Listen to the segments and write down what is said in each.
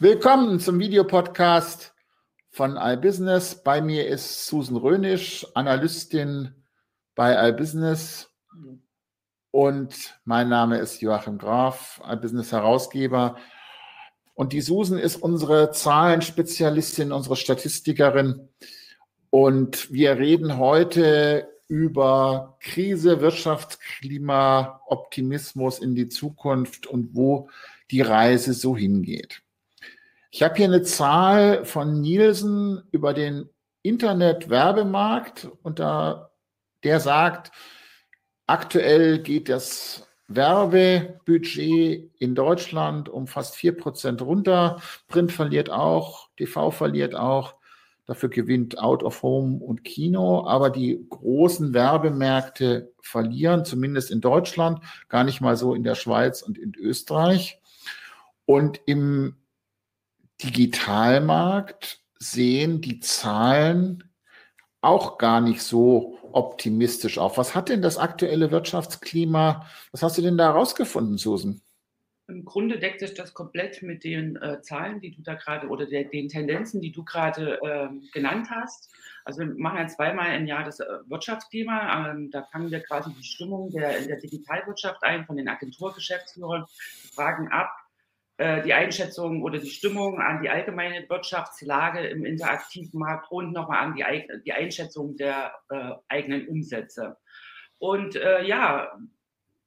Willkommen zum Videopodcast von iBusiness. Bei mir ist Susan Rönisch, Analystin bei iBusiness. Und mein Name ist Joachim Graf, iBusiness Herausgeber. Und die Susan ist unsere Zahlenspezialistin, unsere Statistikerin. Und wir reden heute über Krise, Wirtschaftsklima, Optimismus in die Zukunft und wo die Reise so hingeht. Ich habe hier eine Zahl von Nielsen über den Internet-Werbemarkt und da der sagt, aktuell geht das Werbebudget in Deutschland um fast vier Prozent runter. Print verliert auch, TV verliert auch. Dafür gewinnt Out of Home und Kino. Aber die großen Werbemärkte verlieren, zumindest in Deutschland, gar nicht mal so in der Schweiz und in Österreich. Und im Digitalmarkt sehen die Zahlen auch gar nicht so optimistisch auf. Was hat denn das aktuelle Wirtschaftsklima, was hast du denn da herausgefunden, Susan? Im Grunde deckt sich das komplett mit den äh, Zahlen, die du da gerade oder der, den Tendenzen, die du gerade äh, genannt hast. Also wir machen ja zweimal im Jahr das äh, Wirtschaftsklima. Ähm, da fangen wir quasi die Stimmung der, der Digitalwirtschaft ein von den Agenturgeschäftsführern, fragen ab, die Einschätzung oder die Stimmung an die allgemeine Wirtschaftslage im interaktiven Markt und nochmal an die, die Einschätzung der äh, eigenen Umsätze. Und äh, ja,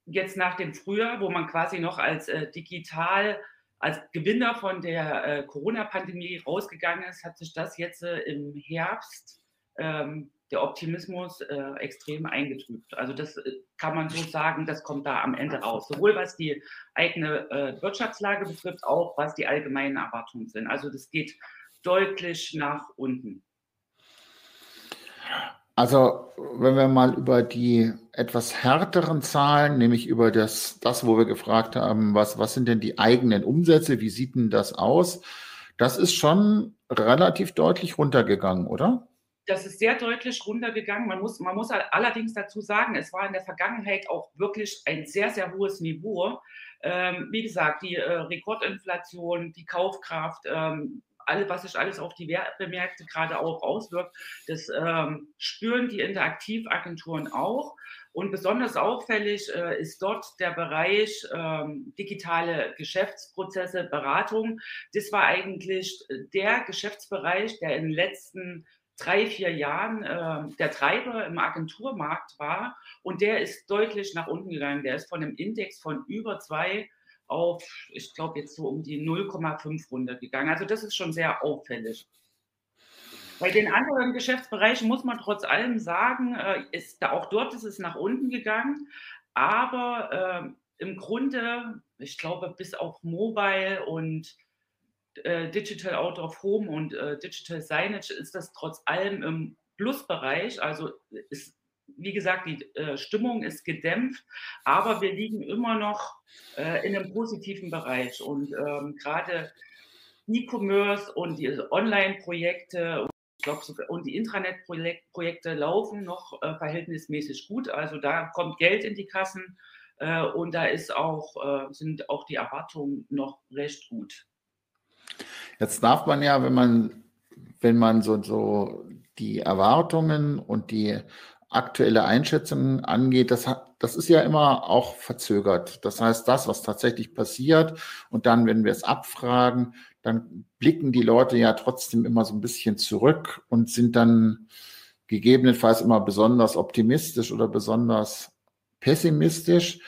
jetzt nach dem Frühjahr, wo man quasi noch als äh, digital, als Gewinner von der äh, Corona-Pandemie rausgegangen ist, hat sich das jetzt äh, im Herbst ähm, der Optimismus äh, extrem eingetrübt. Also das äh, kann man so sagen, das kommt da am Ende raus. Sowohl was die eigene äh, Wirtschaftslage betrifft, auch was die allgemeinen Erwartungen sind. Also das geht deutlich nach unten. Also wenn wir mal über die etwas härteren Zahlen, nämlich über das, das wo wir gefragt haben, was, was sind denn die eigenen Umsätze, wie sieht denn das aus? Das ist schon relativ deutlich runtergegangen, oder? Das ist sehr deutlich runtergegangen. Man muss, man muss allerdings dazu sagen, es war in der Vergangenheit auch wirklich ein sehr, sehr hohes Niveau. Ähm, wie gesagt, die äh, Rekordinflation, die Kaufkraft, ähm, alle, was sich alles auf die Werbemärkte gerade auch auswirkt, das ähm, spüren die Interaktivagenturen auch. Und besonders auffällig äh, ist dort der Bereich ähm, digitale Geschäftsprozesse, Beratung. Das war eigentlich der Geschäftsbereich, der in den letzten drei, vier Jahren äh, der Treiber im Agenturmarkt war und der ist deutlich nach unten gegangen. Der ist von einem Index von über zwei auf, ich glaube, jetzt so um die 0,5 runtergegangen. Also das ist schon sehr auffällig. Bei den anderen Geschäftsbereichen muss man trotz allem sagen, äh, ist, auch dort ist es nach unten gegangen, aber äh, im Grunde, ich glaube, bis auf Mobile und äh, Digital Out of Home und äh, Digital Signage ist das trotz allem im Plusbereich. Also ist, wie gesagt, die äh, Stimmung ist gedämpft, aber wir liegen immer noch äh, in einem positiven Bereich. Und ähm, gerade E-Commerce und die Online-Projekte und die Intranet-Projekte laufen noch äh, verhältnismäßig gut. Also da kommt Geld in die Kassen und da auch, sind auch die Erwartungen noch recht gut. Jetzt darf man ja, wenn man, wenn man so, so die Erwartungen und die aktuelle Einschätzung angeht, das, hat, das ist ja immer auch verzögert. Das heißt, das, was tatsächlich passiert und dann, wenn wir es abfragen, dann blicken die Leute ja trotzdem immer so ein bisschen zurück und sind dann gegebenenfalls immer besonders optimistisch oder besonders pessimistisch.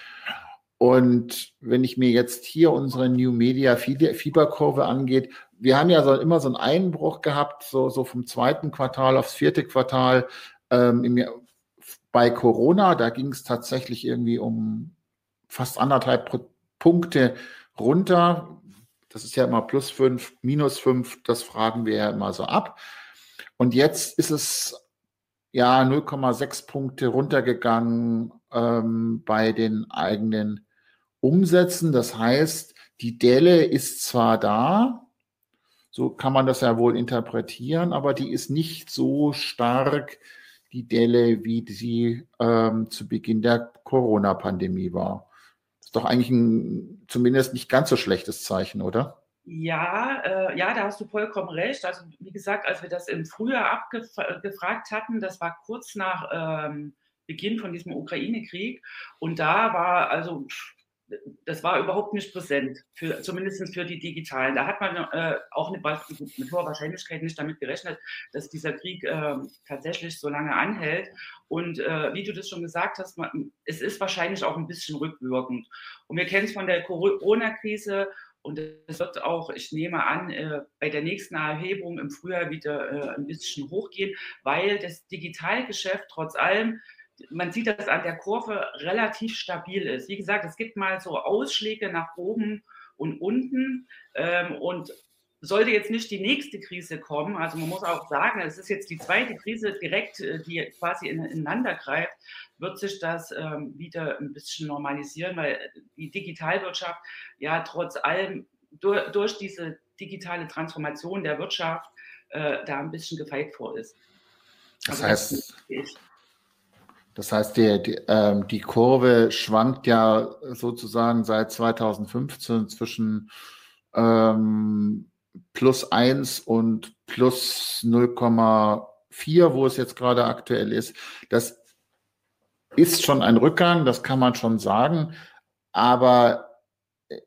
Und wenn ich mir jetzt hier unsere New Media Fieberkurve angeht, wir haben ja so, immer so einen Einbruch gehabt, so, so vom zweiten Quartal aufs vierte Quartal ähm, im, bei Corona. Da ging es tatsächlich irgendwie um fast anderthalb Punkte runter. Das ist ja immer plus fünf, minus fünf, das fragen wir ja immer so ab. Und jetzt ist es ja 0,6 Punkte runtergegangen ähm, bei den eigenen umsetzen. Das heißt, die Delle ist zwar da, so kann man das ja wohl interpretieren, aber die ist nicht so stark, die Delle, wie sie ähm, zu Beginn der Corona-Pandemie war. Das ist doch eigentlich ein zumindest nicht ganz so schlechtes Zeichen, oder? Ja, äh, ja, da hast du vollkommen recht. Also wie gesagt, als wir das im Frühjahr abgefragt hatten, das war kurz nach ähm, Beginn von diesem Ukraine-Krieg. Und da war also das war überhaupt nicht präsent, für, zumindest für die Digitalen. Da hat man äh, auch eine, mit hoher Wahrscheinlichkeit nicht damit gerechnet, dass dieser Krieg äh, tatsächlich so lange anhält. Und äh, wie du das schon gesagt hast, man, es ist wahrscheinlich auch ein bisschen rückwirkend. Und wir kennen es von der Corona-Krise und es wird auch, ich nehme an, äh, bei der nächsten Erhebung im Frühjahr wieder äh, ein bisschen hochgehen, weil das Digitalgeschäft trotz allem man sieht, dass an der Kurve relativ stabil ist. Wie gesagt, es gibt mal so Ausschläge nach oben und unten. Ähm, und sollte jetzt nicht die nächste Krise kommen, also man muss auch sagen, es ist jetzt die zweite Krise direkt, äh, die quasi ineinander greift, wird sich das ähm, wieder ein bisschen normalisieren, weil die Digitalwirtschaft ja trotz allem durch, durch diese digitale Transformation der Wirtschaft äh, da ein bisschen gefeit vor ist. Das also heißt, das das heißt, die, die, ähm, die Kurve schwankt ja sozusagen seit 2015 zwischen ähm, plus 1 und plus 0,4, wo es jetzt gerade aktuell ist. Das ist schon ein Rückgang, das kann man schon sagen, aber äh,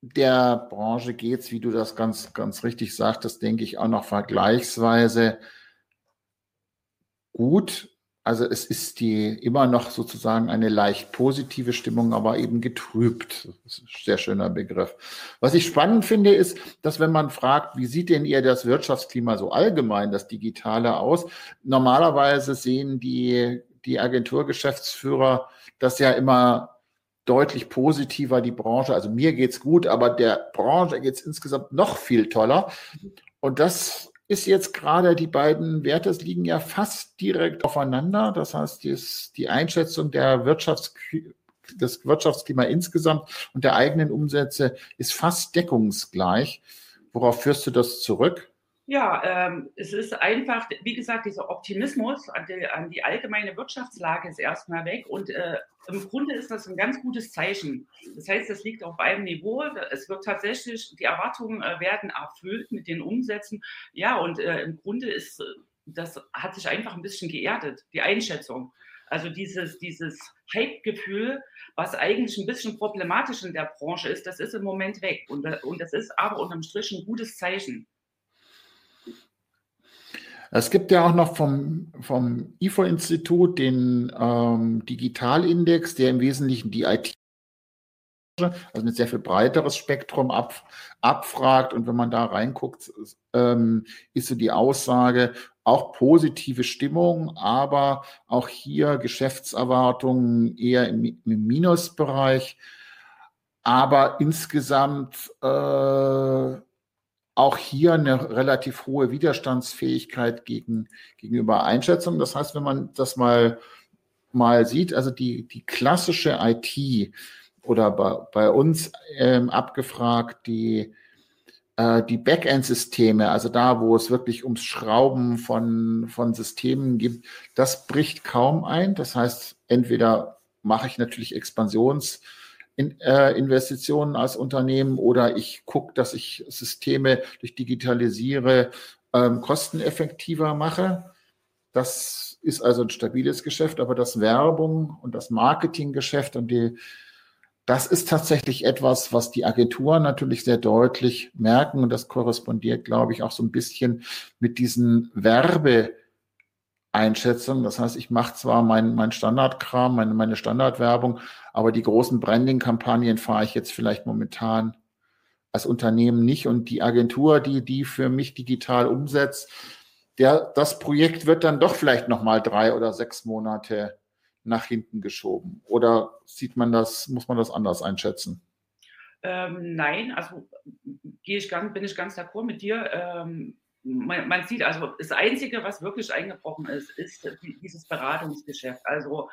der Branche geht es, wie du das ganz, ganz richtig sagtest, denke ich, auch noch vergleichsweise gut. Also es ist die immer noch sozusagen eine leicht positive Stimmung, aber eben getrübt. Sehr schöner Begriff. Was ich spannend finde, ist, dass wenn man fragt, wie sieht denn ihr das Wirtschaftsklima so allgemein, das Digitale aus? Normalerweise sehen die, die Agenturgeschäftsführer das ja immer deutlich positiver, die Branche. Also mir geht's gut, aber der Branche geht's insgesamt noch viel toller. Und das ist jetzt gerade, die beiden Werte liegen ja fast direkt aufeinander. Das heißt, die, die Einschätzung der Wirtschafts des Wirtschaftsklima insgesamt und der eigenen Umsätze ist fast deckungsgleich. Worauf führst du das zurück? Ja, ähm, es ist einfach, wie gesagt, dieser Optimismus an die, an die allgemeine Wirtschaftslage ist erstmal weg und äh, im Grunde ist das ein ganz gutes Zeichen. Das heißt, das liegt auf einem Niveau. Es wird tatsächlich, die Erwartungen äh, werden erfüllt mit den Umsätzen. Ja, und äh, im Grunde ist, das hat sich einfach ein bisschen geerdet, die Einschätzung. Also dieses, dieses Hype-Gefühl, was eigentlich ein bisschen problematisch in der Branche ist, das ist im Moment weg. Und, und das ist aber unterm Strich ein gutes Zeichen. Es gibt ja auch noch vom, vom IFO-Institut den ähm, Digitalindex, der im Wesentlichen die IT, also ein sehr viel breiteres Spektrum ab, abfragt. Und wenn man da reinguckt, ähm, ist so die Aussage auch positive Stimmung, aber auch hier Geschäftserwartungen eher im, im Minusbereich. Aber insgesamt äh, auch hier eine relativ hohe Widerstandsfähigkeit gegen, gegenüber Einschätzungen. Das heißt, wenn man das mal, mal sieht, also die, die klassische IT oder bei, bei uns ähm, abgefragt, die, äh, die Backend-Systeme, also da, wo es wirklich ums Schrauben von, von Systemen gibt, das bricht kaum ein. Das heißt, entweder mache ich natürlich Expansions- in, äh, Investitionen als Unternehmen oder ich gucke, dass ich Systeme durch Digitalisiere ähm, kosteneffektiver mache. Das ist also ein stabiles Geschäft, aber das Werbung und das Marketinggeschäft und die, das ist tatsächlich etwas, was die Agenturen natürlich sehr deutlich merken und das korrespondiert, glaube ich, auch so ein bisschen mit diesen Werbe- Einschätzung. Das heißt, ich mache zwar mein, mein Standardkram, meine, meine Standardwerbung, aber die großen Branding-Kampagnen fahre ich jetzt vielleicht momentan als Unternehmen nicht. Und die Agentur, die die für mich digital umsetzt, der, das Projekt wird dann doch vielleicht nochmal drei oder sechs Monate nach hinten geschoben. Oder sieht man das, muss man das anders einschätzen? Ähm, nein, also gehe ich ganz, bin ich ganz d'accord mit dir. Ähm, man, man, sieht also, das Einzige, was wirklich eingebrochen ist, ist dieses Beratungsgeschäft. Also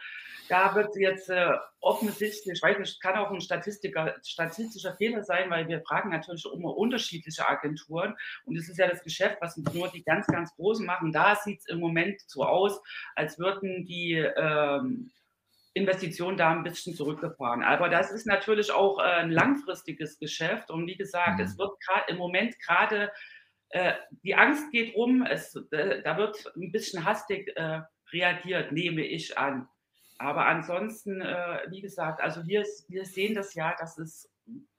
da wird jetzt äh, offensichtlich, ich weiß nicht, kann auch ein statistischer Fehler sein, weil wir fragen natürlich immer unterschiedliche Agenturen und es ist ja das Geschäft, was nur die ganz, ganz Großen machen. Da sieht es im Moment so aus, als würden die ähm, Investitionen da ein bisschen zurückgefahren. Aber das ist natürlich auch äh, ein langfristiges Geschäft. Und wie gesagt, mhm. es wird gerade im Moment gerade, äh, die Angst geht rum, es, äh, da wird ein bisschen hastig äh, reagiert, nehme ich an. Aber ansonsten, äh, wie gesagt, also wir, wir sehen das ja, dass es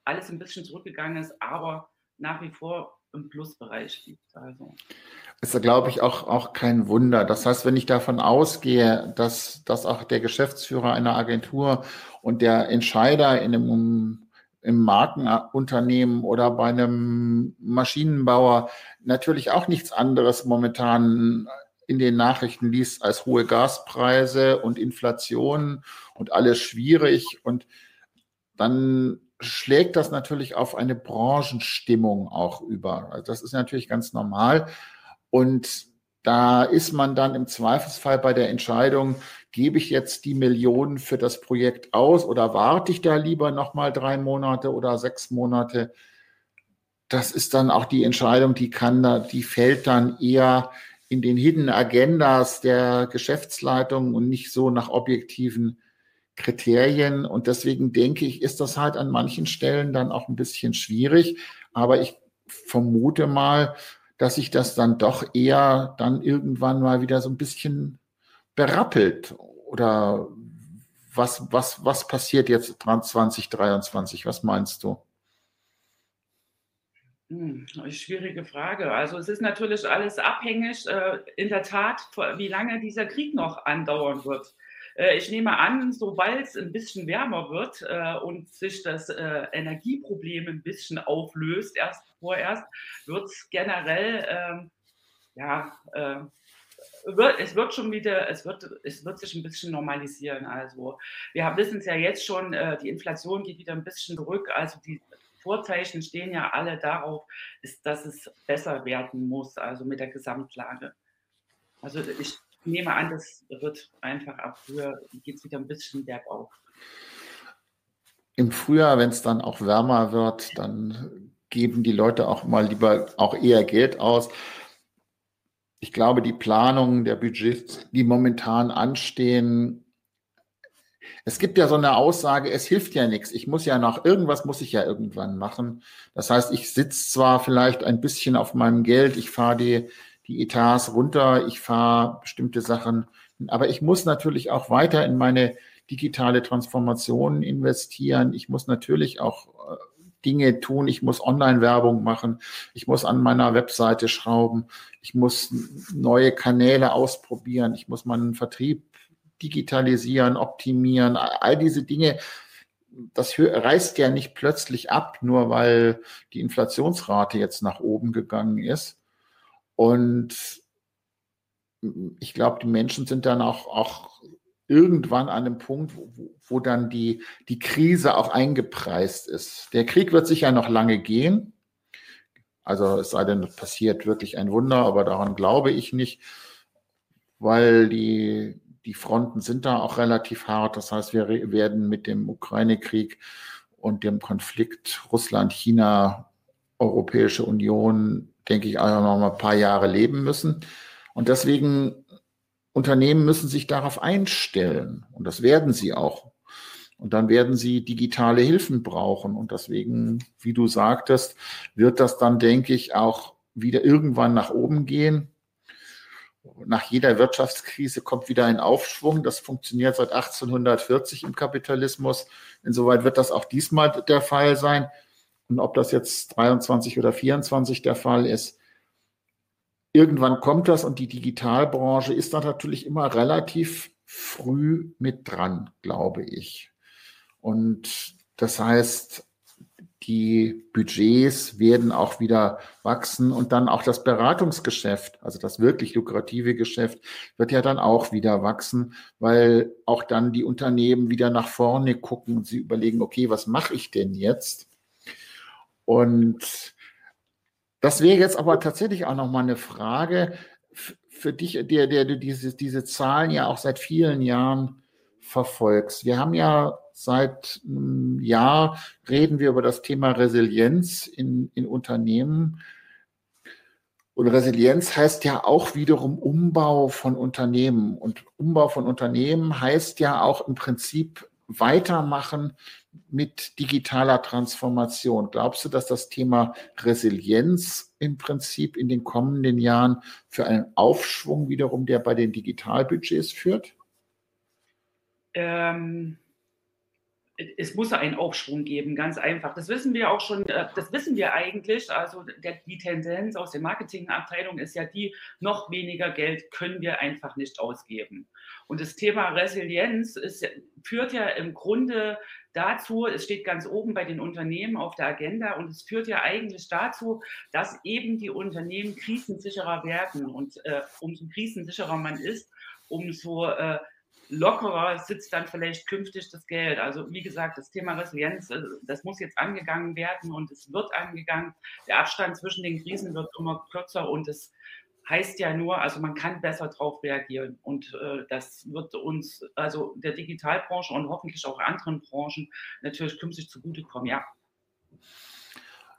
alles ein bisschen zurückgegangen ist, aber nach wie vor im Plusbereich liegt. Also. Ist, glaube ich, auch, auch kein Wunder. Das heißt, wenn ich davon ausgehe, dass, dass auch der Geschäftsführer einer Agentur und der Entscheider in einem, im Markenunternehmen oder bei einem Maschinenbauer natürlich auch nichts anderes momentan in den Nachrichten liest als hohe Gaspreise und Inflation und alles schwierig und dann schlägt das natürlich auf eine Branchenstimmung auch über. Also das ist natürlich ganz normal. Und da ist man dann im Zweifelsfall bei der Entscheidung, gebe ich jetzt die Millionen für das Projekt aus oder warte ich da lieber nochmal drei Monate oder sechs Monate? Das ist dann auch die Entscheidung, die kann da, die fällt dann eher in den Hidden Agendas der Geschäftsleitung und nicht so nach objektiven Kriterien. Und deswegen denke ich, ist das halt an manchen Stellen dann auch ein bisschen schwierig. Aber ich vermute mal, dass sich das dann doch eher dann irgendwann mal wieder so ein bisschen berappelt. Oder was, was, was passiert jetzt 2023? Was meinst du? Hm, schwierige Frage. Also es ist natürlich alles abhängig, äh, in der Tat, wie lange dieser Krieg noch andauern wird. Äh, ich nehme an, sobald es ein bisschen wärmer wird äh, und sich das äh, Energieproblem ein bisschen auflöst, erst vorerst, wird es generell, ähm, ja, wird, es wird schon wieder, es wird, es wird sich ein bisschen normalisieren. Also wir wissen es ja jetzt schon, die Inflation geht wieder ein bisschen zurück. Also die Vorzeichen stehen ja alle darauf, ist, dass es besser werden muss, also mit der Gesamtlage. Also ich nehme an, das wird einfach ab Frühjahr geht es wieder ein bisschen bergauf. Im Frühjahr, wenn es dann auch wärmer wird, dann geben die Leute auch mal lieber auch eher Geld aus. Ich glaube, die Planungen der Budgets, die momentan anstehen, es gibt ja so eine Aussage, es hilft ja nichts. Ich muss ja noch, irgendwas muss ich ja irgendwann machen. Das heißt, ich sitze zwar vielleicht ein bisschen auf meinem Geld, ich fahre die die Etats runter, ich fahre bestimmte Sachen, aber ich muss natürlich auch weiter in meine digitale Transformation investieren. Ich muss natürlich auch äh, Dinge tun. Ich muss Online-Werbung machen. Ich muss an meiner Webseite schrauben. Ich muss neue Kanäle ausprobieren. Ich muss meinen Vertrieb digitalisieren, optimieren. All diese Dinge, das reißt ja nicht plötzlich ab, nur weil die Inflationsrate jetzt nach oben gegangen ist. Und ich glaube, die Menschen sind dann auch, auch irgendwann an einem Punkt, wo, wo dann die, die Krise auch eingepreist ist. Der Krieg wird sicher noch lange gehen. Also es sei denn, passiert wirklich ein Wunder, aber daran glaube ich nicht, weil die, die Fronten sind da auch relativ hart. Das heißt, wir werden mit dem Ukraine-Krieg und dem Konflikt Russland, China, Europäische Union denke ich, auch noch mal ein paar Jahre leben müssen. Und deswegen, Unternehmen müssen sich darauf einstellen. Und das werden sie auch. Und dann werden sie digitale Hilfen brauchen. Und deswegen, wie du sagtest, wird das dann, denke ich, auch wieder irgendwann nach oben gehen. Nach jeder Wirtschaftskrise kommt wieder ein Aufschwung. Das funktioniert seit 1840 im Kapitalismus. Insoweit wird das auch diesmal der Fall sein. Und ob das jetzt 23 oder 24 der Fall ist, irgendwann kommt das und die Digitalbranche ist da natürlich immer relativ früh mit dran, glaube ich. Und das heißt, die Budgets werden auch wieder wachsen und dann auch das Beratungsgeschäft, also das wirklich lukrative Geschäft, wird ja dann auch wieder wachsen, weil auch dann die Unternehmen wieder nach vorne gucken und sie überlegen, okay, was mache ich denn jetzt? Und das wäre jetzt aber tatsächlich auch nochmal eine Frage für dich, der, der du diese, diese Zahlen ja auch seit vielen Jahren verfolgst. Wir haben ja seit einem Jahr reden wir über das Thema Resilienz in, in Unternehmen. Und Resilienz heißt ja auch wiederum Umbau von Unternehmen. Und Umbau von Unternehmen heißt ja auch im Prinzip weitermachen mit digitaler Transformation. Glaubst du, dass das Thema Resilienz im Prinzip in den kommenden Jahren für einen Aufschwung wiederum, der bei den Digitalbudgets führt? Ähm, es muss einen Aufschwung geben, ganz einfach. Das wissen wir auch schon, äh, das wissen wir eigentlich. Also der, die Tendenz aus der Marketingabteilung ist ja die, noch weniger Geld können wir einfach nicht ausgeben. Und das Thema Resilienz ist, führt ja im Grunde dazu, es steht ganz oben bei den Unternehmen auf der Agenda und es führt ja eigentlich dazu, dass eben die Unternehmen krisensicherer werden. Und äh, umso krisensicherer man ist, umso äh, lockerer sitzt dann vielleicht künftig das Geld. Also wie gesagt, das Thema Resilienz, äh, das muss jetzt angegangen werden und es wird angegangen. Der Abstand zwischen den Krisen wird immer kürzer und es heißt ja nur, also man kann besser darauf reagieren. Und äh, das wird uns, also der Digitalbranche und hoffentlich auch anderen Branchen natürlich künftig zugutekommen, ja.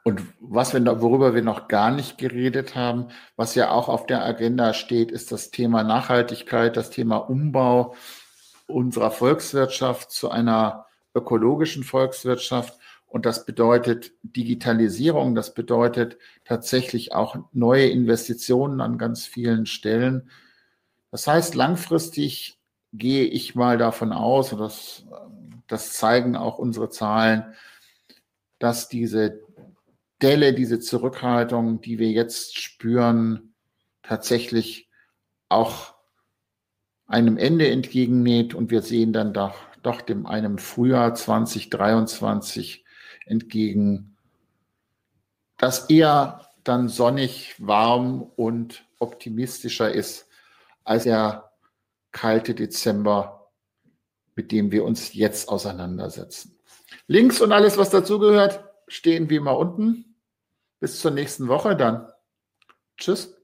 Und was wir, worüber wir noch gar nicht geredet haben, was ja auch auf der Agenda steht, ist das Thema Nachhaltigkeit, das Thema Umbau unserer Volkswirtschaft zu einer ökologischen Volkswirtschaft. Und das bedeutet Digitalisierung, das bedeutet tatsächlich auch neue Investitionen an ganz vielen Stellen. Das heißt, langfristig gehe ich mal davon aus, und das, das zeigen auch unsere Zahlen, dass diese Delle, diese Zurückhaltung, die wir jetzt spüren, tatsächlich auch einem Ende entgegennäht und wir sehen dann doch, doch dem einem Frühjahr 2023 entgegen, das eher dann sonnig, warm und optimistischer ist als der kalte Dezember, mit dem wir uns jetzt auseinandersetzen. Links und alles, was dazugehört, stehen wie immer unten. Bis zur nächsten Woche dann. Tschüss.